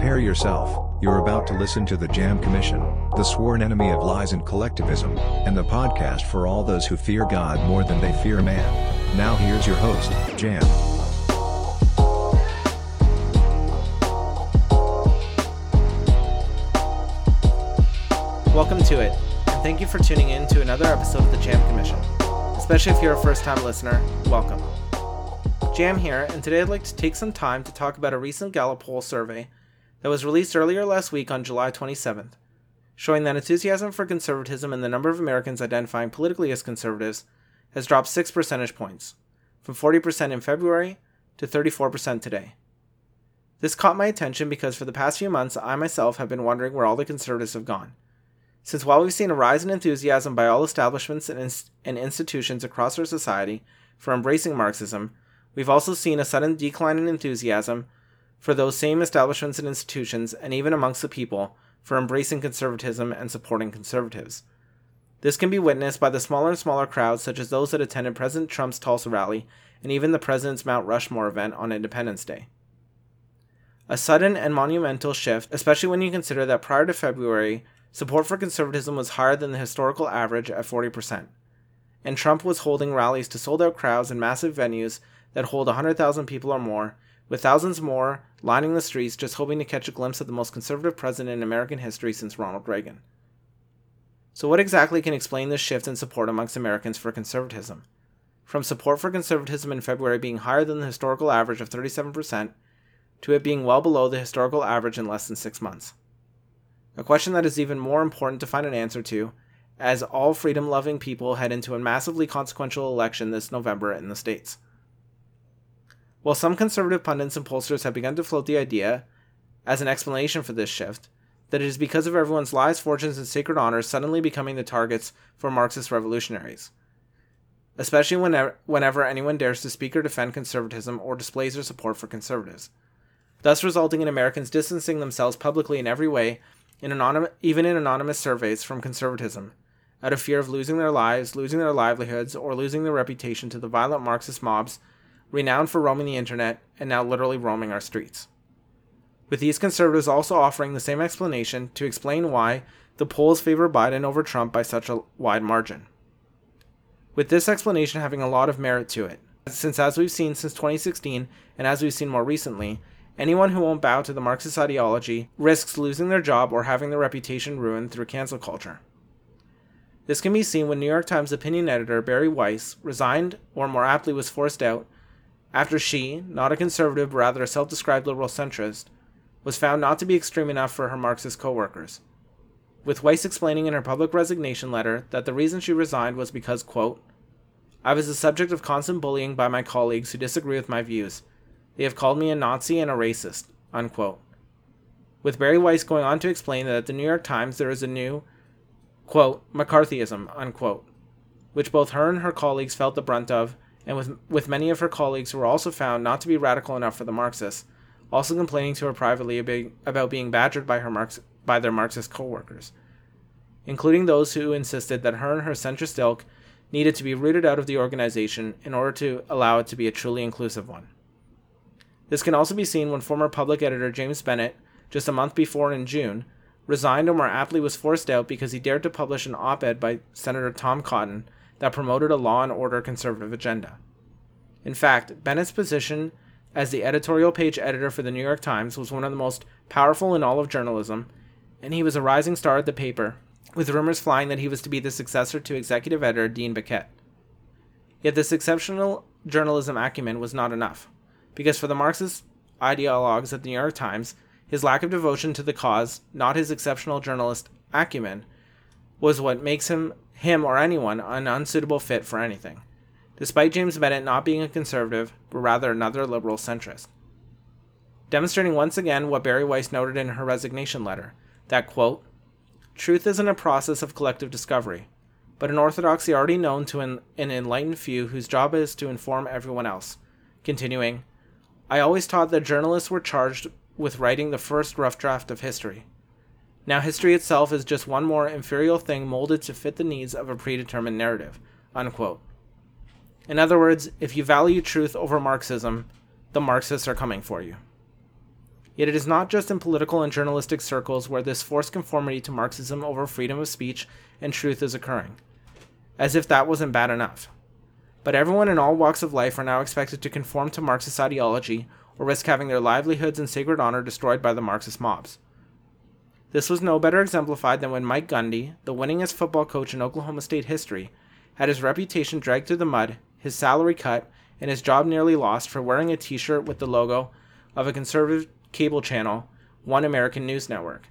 Prepare yourself, you're about to listen to the Jam Commission, the sworn enemy of lies and collectivism, and the podcast for all those who fear God more than they fear man. Now here's your host, Jam. Welcome to it, and thank you for tuning in to another episode of the Jam Commission. Especially if you're a first time listener, welcome. Jam here, and today I'd like to take some time to talk about a recent Gallup poll survey that was released earlier last week on July 27th, showing that enthusiasm for conservatism and the number of Americans identifying politically as conservatives has dropped 6 percentage points, from 40% in February to 34% today. This caught my attention because for the past few months, I myself have been wondering where all the conservatives have gone. Since while we've seen a rise in enthusiasm by all establishments and, inst- and institutions across our society for embracing Marxism, we've also seen a sudden decline in enthusiasm for those same establishments and institutions, and even amongst the people, for embracing conservatism and supporting conservatives. This can be witnessed by the smaller and smaller crowds, such as those that attended President Trump's Tulsa rally and even the President's Mount Rushmore event on Independence Day. A sudden and monumental shift, especially when you consider that prior to February, support for conservatism was higher than the historical average at 40%. And Trump was holding rallies to sold out crowds in massive venues that hold 100,000 people or more, with thousands more lining the streets just hoping to catch a glimpse of the most conservative president in American history since Ronald Reagan. So, what exactly can explain this shift in support amongst Americans for conservatism? From support for conservatism in February being higher than the historical average of 37%, to it being well below the historical average in less than six months. A question that is even more important to find an answer to, as all freedom loving people head into a massively consequential election this November in the States. While some conservative pundits and pollsters have begun to float the idea, as an explanation for this shift, that it is because of everyone's lives, fortunes, and sacred honors suddenly becoming the targets for Marxist revolutionaries. Especially whenever, whenever anyone dares to speak or defend conservatism or displays their support for conservatives. Thus, resulting in Americans distancing themselves publicly in every way, in even in anonymous surveys, from conservatism, out of fear of losing their lives, losing their livelihoods, or losing their reputation to the violent Marxist mobs renowned for roaming the internet and now literally roaming our streets. With these conservatives also offering the same explanation to explain why the polls favor Biden over Trump by such a wide margin. With this explanation having a lot of merit to it, since as we've seen since 2016 and as we've seen more recently, anyone who won't bow to the Marxist ideology risks losing their job or having their reputation ruined through cancel culture. This can be seen when New York Times opinion editor Bari Weiss resigned, or more aptly was forced out, after she, not a conservative but rather a self described liberal centrist, was found not to be extreme enough for her Marxist co workers. With Weiss explaining in her public resignation letter that the reason she resigned was because, quote, I was the subject of constant bullying by my colleagues who disagree with my views. They have called me a Nazi and a racist, unquote. With Bari Weiss going on to explain that at the New York Times there is a new, quote, McCarthyism, unquote, which both her and her colleagues felt the brunt of and with, with many of her colleagues who were also found not to be radical enough for the Marxists, also complaining to her privately about being badgered by, her Marx, by their Marxist co-workers, including those who insisted that her and her centrist ilk needed to be rooted out of the organization in order to allow it to be a truly inclusive one. This can also be seen when former public editor James Bennet, just a month before in June, resigned or more aptly was forced out because he dared to publish an op ed by Senator Tom Cotton that promoted a law and order conservative agenda. In fact, Bennet's position as the editorial page editor for the New York Times was one of the most powerful in all of journalism, and he was a rising star at the paper, with rumors flying that he was to be the successor to executive editor Dean Baquet. Yet this exceptional journalism acumen was not enough, because for the Marxist ideologues at the New York Times, his lack of devotion to the cause, not his exceptional journalist acumen, was what makes him him or anyone an unsuitable fit for anything, despite James Bennet not being a conservative, but rather another liberal centrist. Demonstrating once again what Bari Weiss noted in her resignation letter that, quote, truth isn't a process of collective discovery, but an orthodoxy already known to an, an enlightened few whose job is to inform everyone else. Continuing, I always taught that journalists were charged with writing the first rough draft of history. Now, history itself is just one more inferior thing molded to fit the needs of a predetermined narrative. Unquote. In other words, if you value truth over Marxism, the Marxists are coming for you. Yet it is not just in political and journalistic circles where this forced conformity to Marxism over freedom of speech and truth is occurring, as if that wasn't bad enough. But everyone in all walks of life are now expected to conform to Marxist ideology or risk having their livelihoods and sacred honor destroyed by the Marxist mobs. This was no better exemplified than when Mike Gundy, the winningest football coach in Oklahoma State history, had his reputation dragged through the mud, his salary cut, and his job nearly lost for wearing a t shirt with the logo of a conservative cable channel, One American News Network,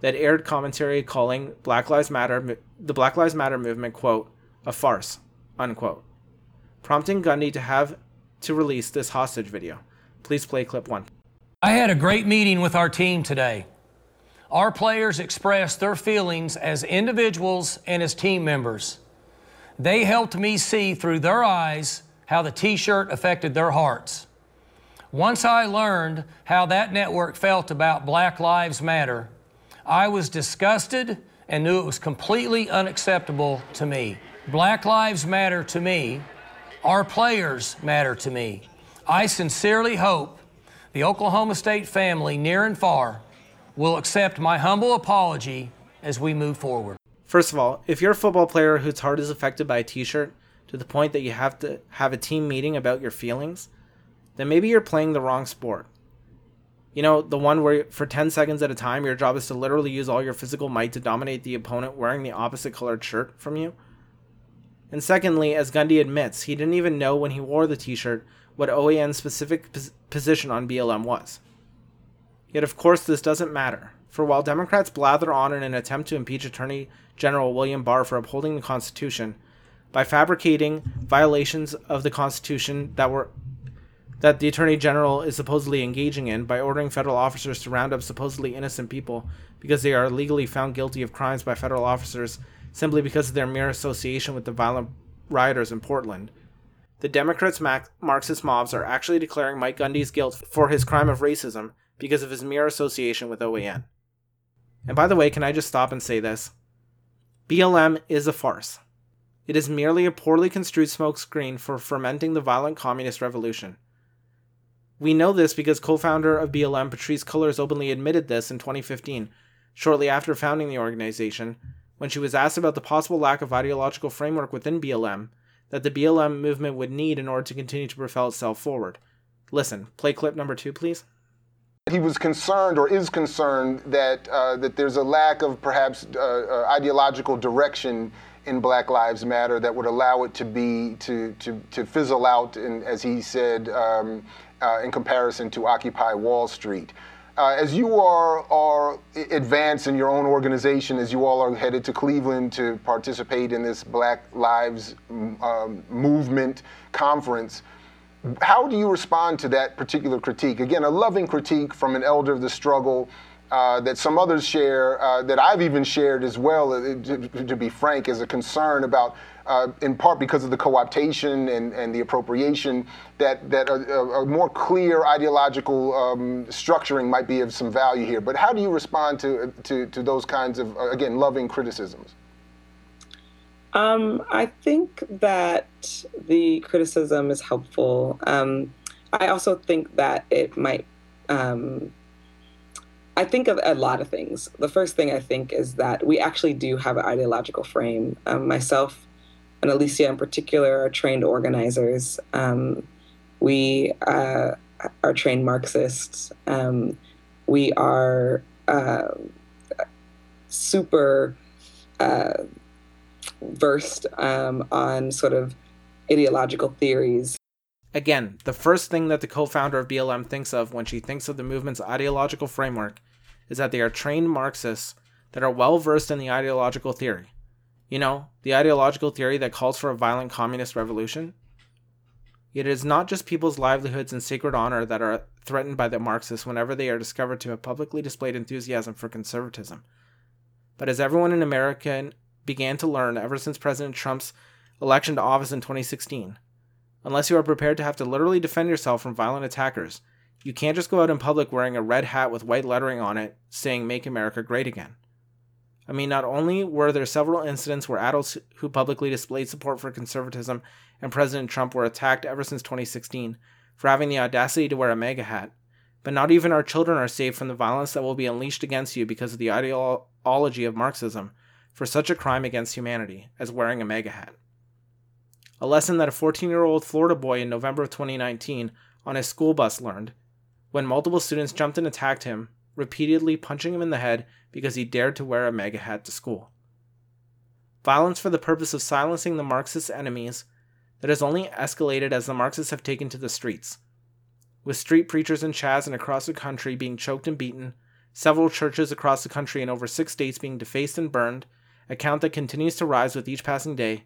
that aired commentary calling Black Lives Matter, the Black Lives Matter movement, quote, a farce, unquote, prompting Gundy to have to release this hostage video. Please play clip one. I had a great meeting with our team today. Our players expressed their feelings as individuals and as team members. They helped me see through their eyes how the t shirt affected their hearts. Once I learned how that network felt about Black Lives Matter, I was disgusted and knew it was completely unacceptable to me. Black Lives Matter to me. Our players matter to me. I sincerely hope the Oklahoma State family, near and far, will accept my humble apology as we move forward. First of all, if you're a football player whose heart is affected by a t shirt to the point that you have to have a team meeting about your feelings, then maybe you're playing the wrong sport. You know, the one where for 10 seconds at a time, your job is to literally use all your physical might to dominate the opponent wearing the opposite colored shirt from you. And secondly, as Gundy admits, he didn't even know when he wore the t shirt what OAN's specific pos- position on BLM was. Yet, of course, this doesn't matter, for while Democrats blather on in an attempt to impeach Attorney General William Barr for upholding the Constitution by fabricating violations of the Constitution that were that the Attorney General is supposedly engaging in by ordering federal officers to round up supposedly innocent people because they are legally found guilty of crimes by federal officers simply because of their mere association with the violent rioters in Portland. The Democrats' Marxist mobs are actually declaring Mike Gundy's guilt for his crime of racism because of his mere association with OAN. And by the way, can I just stop and say this? BLM is a farce. It is merely a poorly construed smokescreen for fermenting the violent communist revolution. We know this because co founder of BLM Patrisse Cullors openly admitted this in 2015, shortly after founding the organization, when she was asked about the possible lack of ideological framework within BLM that the BLM movement would need in order to continue to propel itself forward. Listen, play clip number two, please. He was concerned, or is concerned, that uh, that there's a lack of perhaps uh, uh, ideological direction in Black Lives Matter that would allow it to be to to, to fizzle out, in, as he said, um, uh, in comparison to Occupy Wall Street. Uh, as you are are advanced in your own organization, as you all are headed to Cleveland to participate in this Black Lives um, Movement conference, how do you respond to that particular critique? Again, a loving critique from an elder of the struggle. Uh, that some others share, uh, that I've even shared as well, uh, to, to, be frank, is a concern about uh, in part because of the co-optation and, and the appropriation, that, that a, a more clear ideological um, structuring might be of some value here. But how do you respond to, to, to those kinds of, uh, again, loving criticisms? Um, I think that the criticism is helpful. Um, I also think that it might. Um, I think of a lot of things. The first thing I think is that we actually do have an ideological frame. Um, myself and Alicia in particular are trained organizers. Um, we uh, are trained Marxists. Um, we are uh, super uh, versed um, on sort of ideological theories. Again, the first thing that the co founder of BLM thinks of when she thinks of the movement's ideological framework is that they are trained Marxists that are well versed in the ideological theory. You know, the ideological theory that calls for a violent communist revolution? Yet it is not just people's livelihoods and sacred honor that are threatened by the Marxists whenever they are discovered to have publicly displayed enthusiasm for conservatism. But as everyone in America began to learn ever since President Trump's election to office in 2016, unless you are prepared to have to literally defend yourself from violent attackers, you can't just go out in public wearing a red hat with white lettering on it saying Make America Great Again. I mean, not only were there several incidents where adults who publicly displayed support for conservatism and President Trump were attacked ever since 2016 for having the audacity to wear a MAGA hat, but not even our children are safe from the violence that will be unleashed against you because of the ideology of Marxism for such a crime against humanity as wearing a MAGA hat. A lesson that a 14 year old Florida boy in November of 2019 on his school bus learned when multiple students jumped and attacked him, repeatedly punching him in the head because he dared to wear a MAGA hat to school. Violence for the purpose of silencing the Marxist enemies that has only escalated as the Marxists have taken to the streets with street preachers in Chaz and across the country being choked and beaten, several churches across the country in over six states being defaced and burned, a count that continues to rise with each passing day,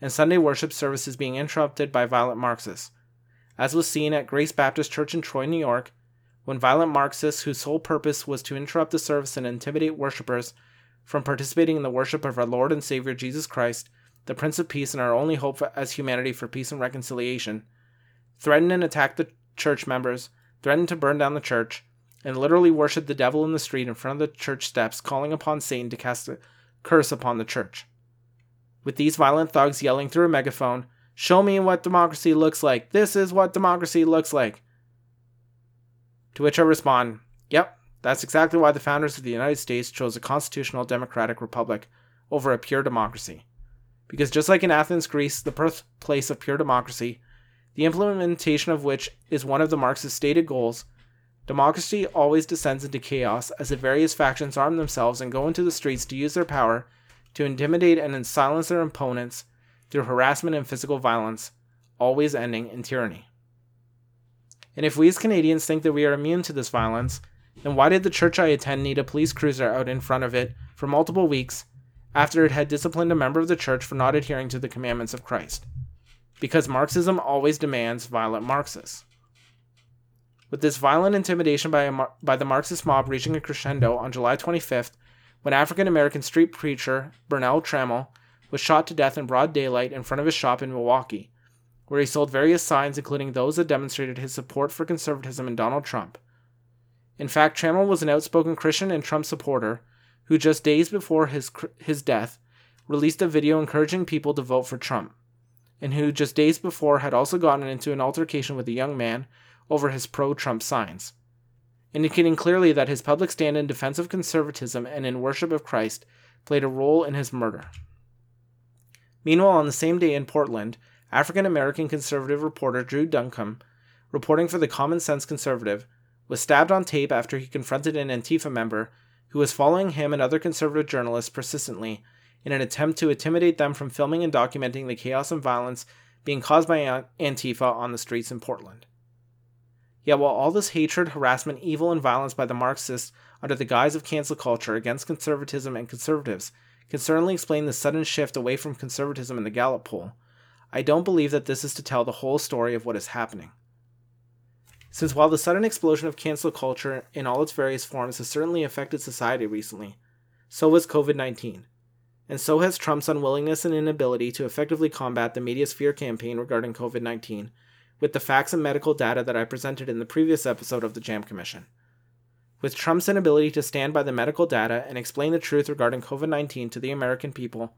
and Sunday worship services being interrupted by violent Marxists, as was seen at Grace Baptist Church in Troy, New York, when violent Marxists, whose sole purpose was to interrupt the service and intimidate worshippers from participating in the worship of our Lord and Savior Jesus Christ, the Prince of Peace and our only hope as humanity for peace and reconciliation, threatened and attacked the church members, threatened to burn down the church, and literally worshiped the devil in the street in front of the church steps, calling upon Satan to cast curse upon the church. With these violent thugs yelling through a megaphone, Show me what democracy looks like. This is what democracy looks like. To which I respond, Yep, that's exactly why the founders of the United States chose a constitutional democratic republic over a pure democracy. Because just like in Athens, Greece, the birthplace of pure democracy, the implementation of which is one of the Marxist stated goals, democracy always descends into chaos as the various factions arm themselves and go into the streets to use their power to intimidate and silence their opponents through harassment and physical violence, always ending in tyranny. And if we as Canadians think that we are immune to this violence, then why did the church I attend need a police cruiser out in front of it for multiple weeks after it had disciplined a member of the church for not adhering to the commandments of Christ? because Marxism always demands violent Marxists. With this violent intimidation by, a, by the Marxist mob reaching a crescendo on July 25th, when African American street preacher Burnell Trammell was shot to death in broad daylight in front of his shop in Milwaukee, where he sold various signs, including those that demonstrated his support for conservatism and Donald Trump. In fact, Trammell was an outspoken Christian and Trump supporter who, just days before his, his death, released a video encouraging people to vote for Trump and who just days before had also gotten into an altercation with a young man over his pro Trump signs, indicating clearly that his public stand in defense of conservatism and in worship of Christ played a role in his murder. Meanwhile, on the same day in Portland, African American conservative reporter Drew Duncombe, reporting for the Common Sense Conservative, was stabbed on tape after he confronted an Antifa member who was following him and other conservative journalists persistently in an attempt to intimidate them from filming and documenting the chaos and violence being caused by Antifa on the streets in Portland. Yet, while all this hatred, harassment, evil, and violence by the Marxists under the guise of cancel culture against conservatism and conservatives can certainly explain the sudden shift away from conservatism in the Gallup poll, I don't believe that this is to tell the whole story of what is happening. Since while the sudden explosion of cancel culture in all its various forms has certainly affected society recently, so has COVID 19 and so has Trump's unwillingness and inability to effectively combat the media's fear campaign regarding COVID 19 with the facts and medical data that I presented in the previous episode of the JAM Commission. With Trump's inability to stand by the medical data and explain the truth regarding COVID 19 to the American people,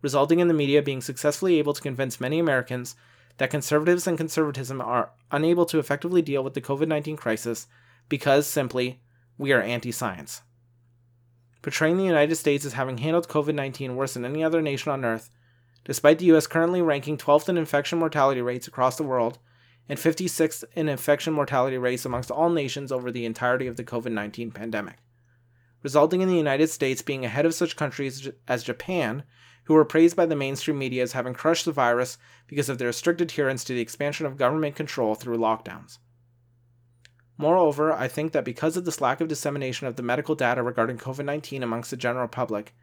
resulting in the media being successfully able to convince many Americans that conservatives and conservatism are unable to effectively deal with the COVID 19 crisis because, simply, we are anti science portraying the United States as having handled COVID 19 worse than any other nation on earth, despite the US currently ranking 12th in infection mortality rates across the world and 56th in infection mortality rates amongst all nations over the entirety of the COVID 19 pandemic, resulting in the United States being ahead of such countries as Japan, who were praised by the mainstream media as having crushed the virus because of their strict adherence to the expansion of government control through lockdowns. Moreover, I think that because of this lack of dissemination of the medical data regarding COVID 19 amongst the general public,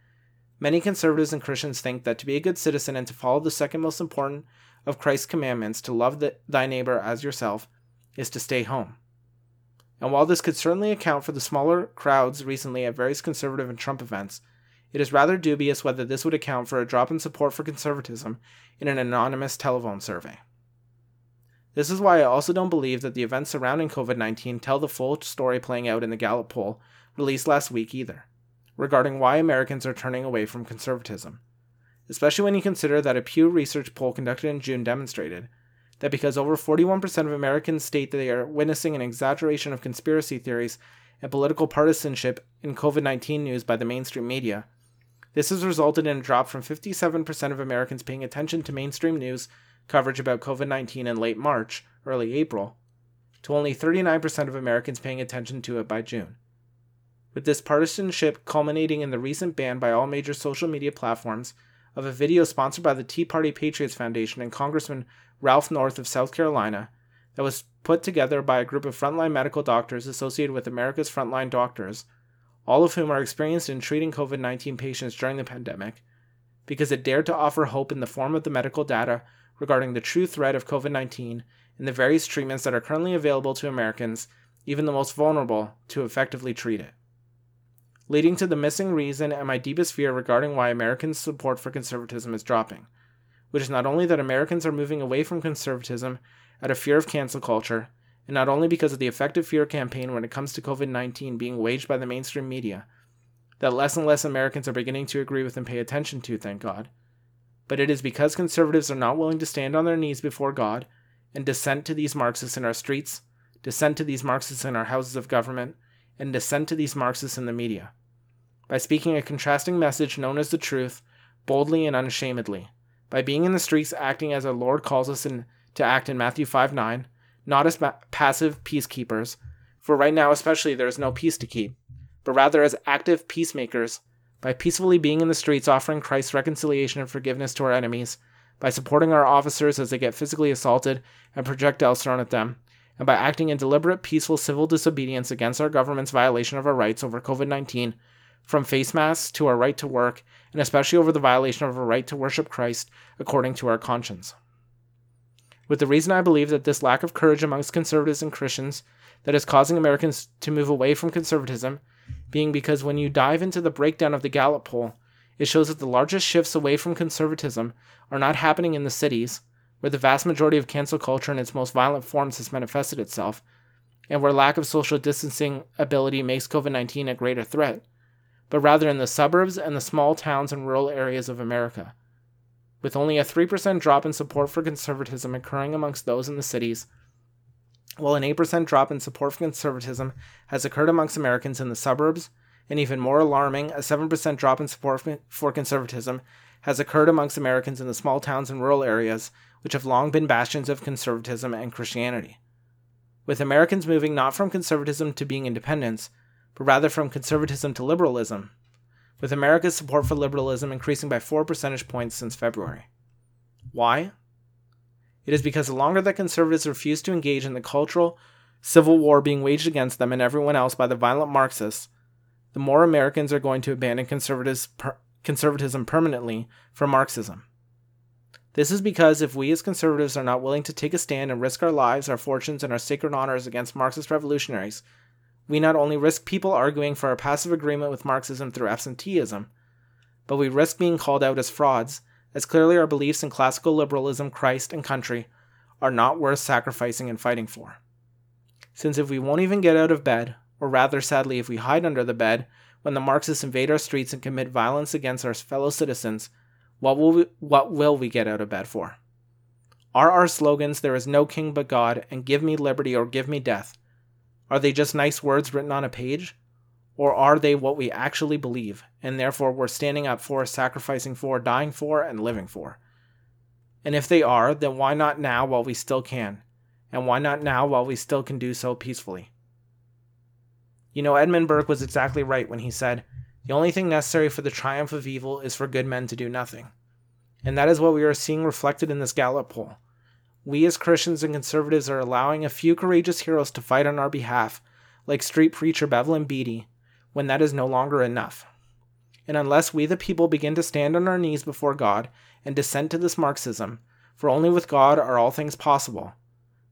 many conservatives and Christians think that to be a good citizen and to follow the second most important of Christ's commandments, to love the, thy neighbor as yourself, is to stay home. And while this could certainly account for the smaller crowds recently at various conservative and Trump events, it is rather dubious whether this would account for a drop in support for conservatism in an anonymous telephone survey. This is why I also don't believe that the events surrounding COVID 19 tell the full story playing out in the Gallup poll released last week either, regarding why Americans are turning away from conservatism. Especially when you consider that a Pew Research poll conducted in June demonstrated that because over 41% of Americans state that they are witnessing an exaggeration of conspiracy theories and political partisanship in COVID 19 news by the mainstream media, this has resulted in a drop from 57% of Americans paying attention to mainstream news coverage about COVID 19 in late March, early April, to only 39% of Americans paying attention to it by June. With this partisanship culminating in the recent ban by all major social media platforms of a video sponsored by the Tea Party Patriots Foundation and Congressman Ralph North of South Carolina that was put together by a group of frontline medical doctors associated with America's Frontline Doctors, all of whom are experienced in treating COVID 19 patients during the pandemic, because it dared to offer hope in the form of the medical data regarding the true threat of COVID 19 and the various treatments that are currently available to Americans, even the most vulnerable, to effectively treat it. Leading to the missing reason and my deepest fear regarding why Americans' support for conservatism is dropping, which is not only that Americans are moving away from conservatism out of fear of cancel culture, and not only because of the effective fear campaign when it comes to COVID 19 being waged by the mainstream media, that less and less Americans are beginning to agree with and pay attention to, thank God, but it is because conservatives are not willing to stand on their knees before God and dissent to these Marxists in our streets, dissent to these Marxists in our houses of government, and dissent to these Marxists in the media. By speaking a contrasting message known as the truth, boldly and unashamedly. By being in the streets acting as our Lord calls us in, to act in Matthew 5 9, not as ma- passive peacekeepers, for right now especially there is no peace to keep, but rather as active peacemakers, by peacefully being in the streets offering Christ's reconciliation and forgiveness to our enemies, by supporting our officers as they get physically assaulted and projectiles thrown at them, and by acting in deliberate, peaceful civil disobedience against our government's violation of our rights over COVID 19, from face masks to our right to work, and especially over the violation of our right to worship Christ according to our conscience. With the reason I believe that this lack of courage amongst conservatives and Christians that is causing Americans to move away from conservatism being because when you dive into the breakdown of the Gallup poll, it shows that the largest shifts away from conservatism are not happening in the cities, where the vast majority of cancel culture in its most violent forms has manifested itself, and where lack of social distancing ability makes COVID 19 a greater threat, but rather in the suburbs and the small towns and rural areas of America. With only a 3% drop in support for conservatism occurring amongst those in the cities, while an 8% drop in support for conservatism has occurred amongst Americans in the suburbs, and even more alarming, a 7% drop in support for conservatism has occurred amongst Americans in the small towns and rural areas, which have long been bastions of conservatism and Christianity. With Americans moving not from conservatism to being independents, but rather from conservatism to liberalism, with America's support for liberalism increasing by 4 percentage points since February. Why? It is because the longer that conservatives refuse to engage in the cultural civil war being waged against them and everyone else by the violent Marxists, the more Americans are going to abandon per- conservatism permanently for Marxism. This is because if we as conservatives are not willing to take a stand and risk our lives, our fortunes, and our sacred honors against Marxist revolutionaries, we not only risk people arguing for our passive agreement with Marxism through absenteeism, but we risk being called out as frauds as clearly our beliefs in classical liberalism, Christ, and country are not worth sacrificing and fighting for. Since if we won't even get out of bed, or rather sadly, if we hide under the bed when the Marxists invade our streets and commit violence against our fellow citizens, what will we, what will we get out of bed for? Are our slogans, There is no king but God, and Give me liberty or give me death, are they just nice words written on a page? Or are they what we actually believe, and therefore we're standing up for, sacrificing for, dying for, and living for? And if they are, then why not now while we still can? And why not now while we still can do so peacefully? You know, Edmund Burke was exactly right when he said, The only thing necessary for the triumph of evil is for good men to do nothing. And that is what we are seeing reflected in this Gallup poll. We as Christians and conservatives are allowing a few courageous heroes to fight on our behalf, like street preacher Bevelyn Beatty, when that is no longer enough. And unless we the people begin to stand on our knees before God and dissent to this Marxism, for only with God are all things possible,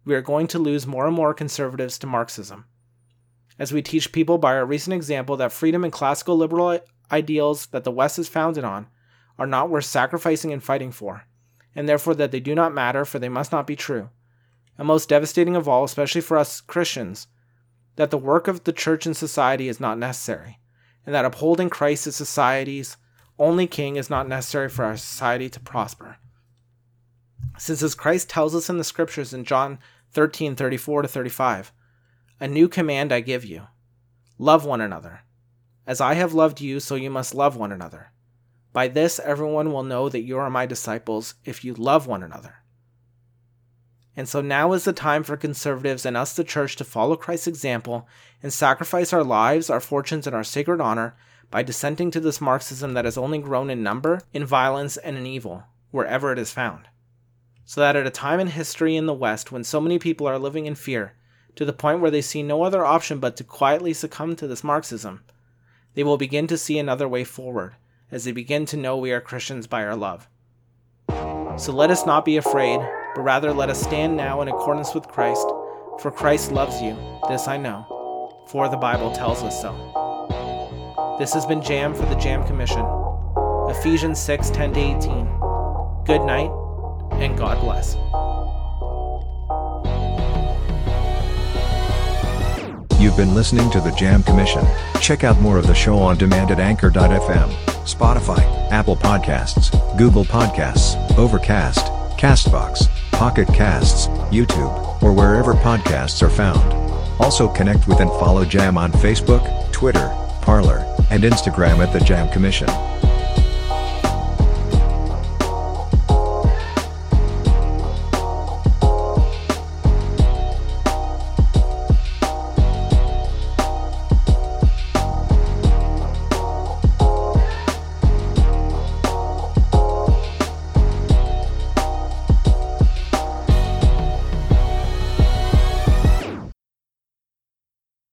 we are going to lose more and more conservatives to Marxism. As we teach people by our recent example that freedom and classical liberal ideals that the West is founded on are not worth sacrificing and fighting for, and therefore that they do not matter, for they must not be true. And most devastating of all, especially for us Christians, that the work of the church and society is not necessary, and that upholding Christ as society's only king is not necessary for our society to prosper. Since as Christ tells us in the scriptures in John 13 34 to 35, a new command I give you love one another. As I have loved you, so you must love one another. By this, everyone will know that you are my disciples if you love one another. And so now is the time for conservatives and us, the church, to follow Christ's example and sacrifice our lives, our fortunes, and our sacred honor by dissenting to this Marxism that has only grown in number, in violence, and in evil, wherever it is found. So that at a time in history in the West when so many people are living in fear, to the point where they see no other option but to quietly succumb to this Marxism, they will begin to see another way forward as they begin to know we are Christians by our love. So let us not be afraid, but rather let us stand now in accordance with Christ, for Christ loves you, this I know, for the Bible tells us so. This has been Jam for the Jam Commission. Ephesians 6 10 18. Good night, and God bless. You've been listening to the Jam Commission. Check out more of the show on demand at anchor.fm, Spotify, Apple Podcasts, Google Podcasts, Overcast, Castbox, Pocket Casts, YouTube, or wherever podcasts are found. Also connect with and follow Jam on Facebook, Twitter, Parler, and Instagram at the Jam Commission.